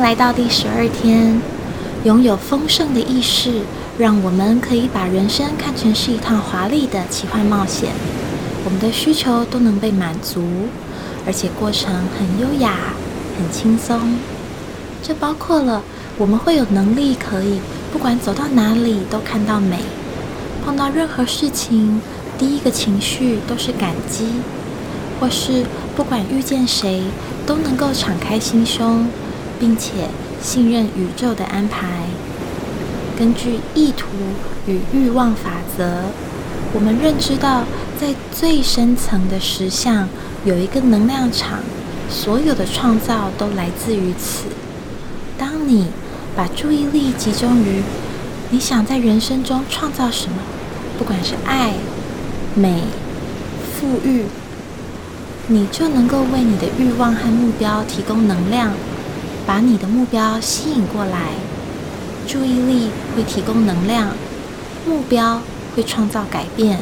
来到第十二天。拥有丰盛的意识，让我们可以把人生看成是一趟华丽的奇幻冒险。我们的需求都能被满足，而且过程很优雅、很轻松。这包括了我们会有能力可以不管走到哪里都看到美，碰到任何事情第一个情绪都是感激，或是不管遇见谁都能够敞开心胸，并且信任宇宙的安排。根据意图与欲望法则，我们认知到在最深层的实相有一个能量场，所有的创造都来自于此。当你把注意力集中于你想在人生中创造什么，不管是爱、美、富裕，你就能够为你的欲望和目标提供能量，把你的目标吸引过来。注意力会提供能量，目标会创造改变。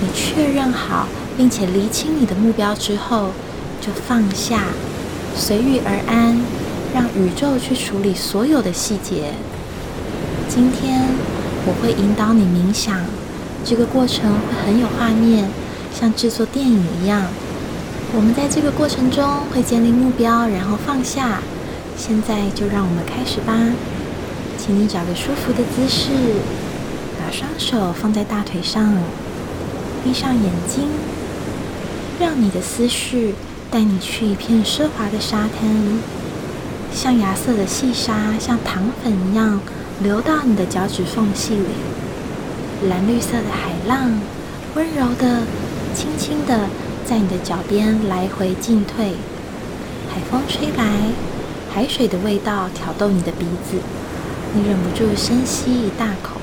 你确认好并且厘清你的目标之后，就放下，随遇而安。让宇宙去处理所有的细节。今天我会引导你冥想，这个过程会很有画面，像制作电影一样。我们在这个过程中会建立目标，然后放下。现在就让我们开始吧。请你找个舒服的姿势，把双手放在大腿上，闭上眼睛，让你的思绪带你去一片奢华的沙滩。象牙色的细沙像糖粉一样流到你的脚趾缝隙里，蓝绿色的海浪温柔的、轻轻的在你的脚边来回进退。海风吹来，海水的味道挑逗你的鼻子，你忍不住深吸一大口。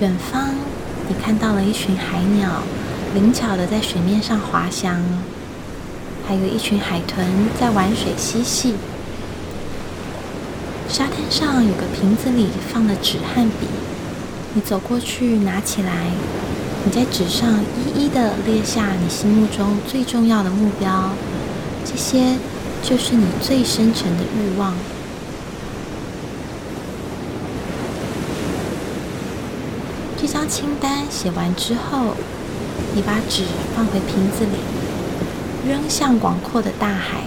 远方，你看到了一群海鸟，灵巧的在水面上滑翔，还有一群海豚在玩水嬉戏。沙滩上有个瓶子，里放了纸和笔。你走过去，拿起来。你在纸上一一的列下你心目中最重要的目标，这些就是你最深沉的欲望。这张清单写完之后，你把纸放回瓶子里，扔向广阔的大海，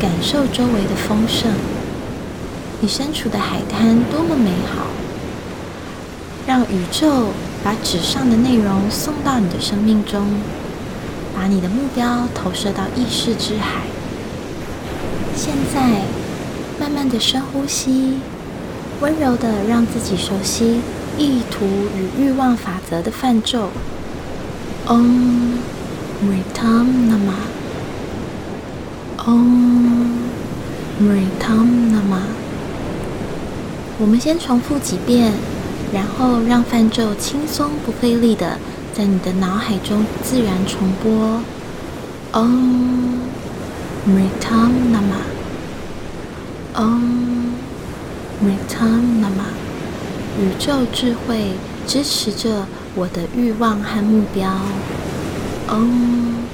感受周围的丰盛。你身处的海滩多么美好！让宇宙把纸上的内容送到你的生命中，把你的目标投射到意识之海。现在，慢慢的深呼吸，温柔的让自己熟悉意图与欲望法则的泛咒。Om Ritam Nama。Om Ritam Nama。我们先重复几遍，然后让泛咒轻松不费力的在你的脑海中自然重播。Om Ritam Nama，Om Ritam Nama，宇宙智慧支持着我的欲望和目标。Om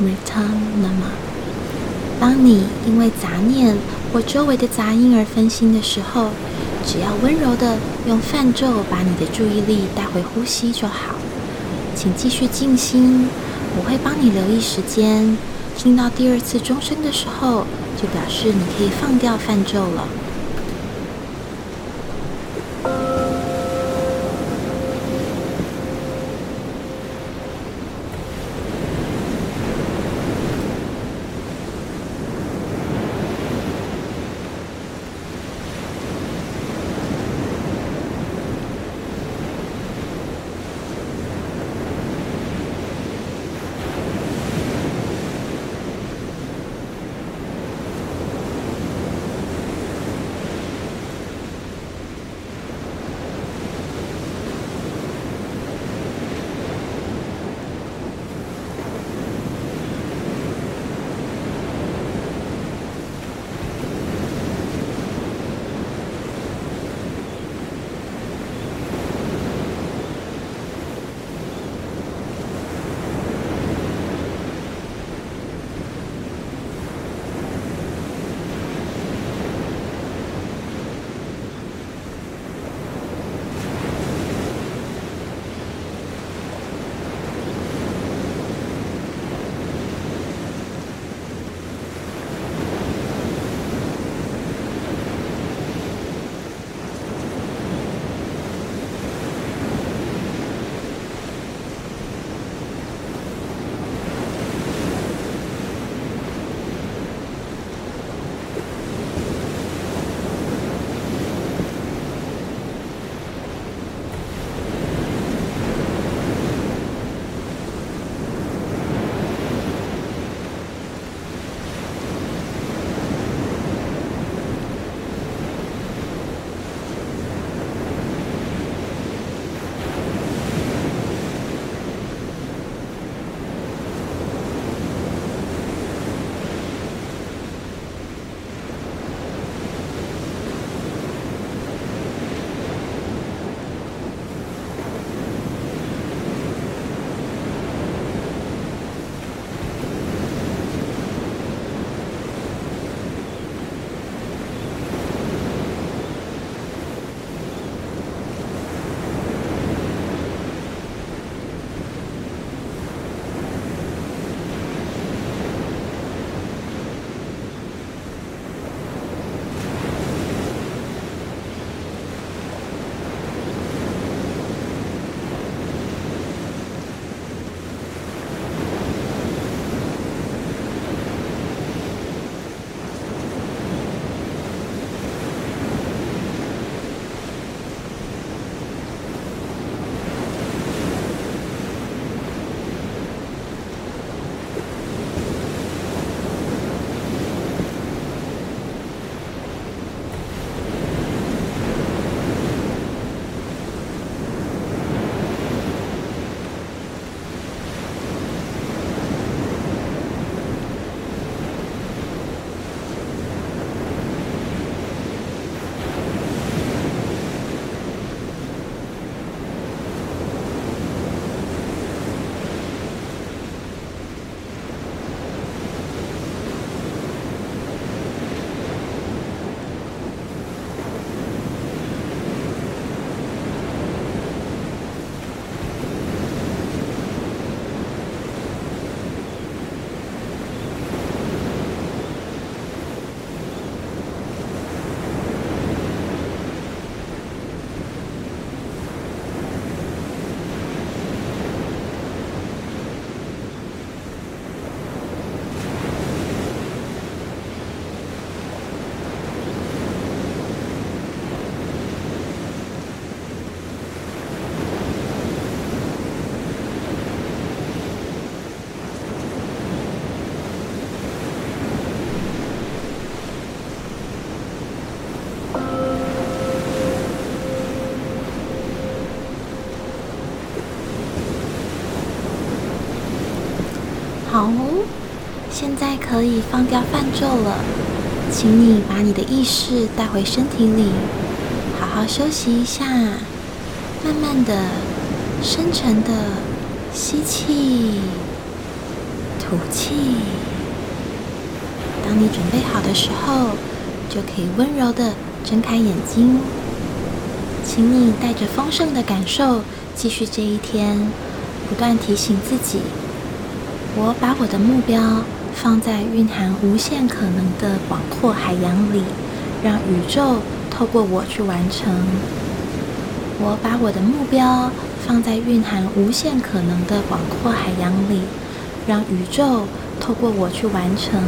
Ritam Nama，当你因为杂念或周围的杂音而分心的时候。只要温柔的用泛咒把你的注意力带回呼吸就好，请继续静心。我会帮你留意时间，听到第二次钟声的时候，就表示你可以放掉泛咒了。在可以放掉泛咒了，请你把你的意识带回身体里，好好休息一下，慢慢的、深沉的吸气、吐气。当你准备好的时候，就可以温柔的睁开眼睛。请你带着丰盛的感受继续这一天，不断提醒自己：我把我的目标放在蕴含无限可能的广阔海洋里，让宇宙透过我去完成。我把我的目标放在蕴含无限可能的广阔海洋里，让宇宙透过我去完成。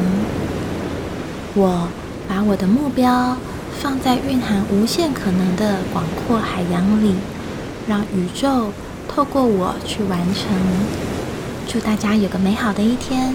我把我的目标放在蕴含无限可能的广阔海洋里，让宇宙透过我去完成。祝大家有个美好的一天！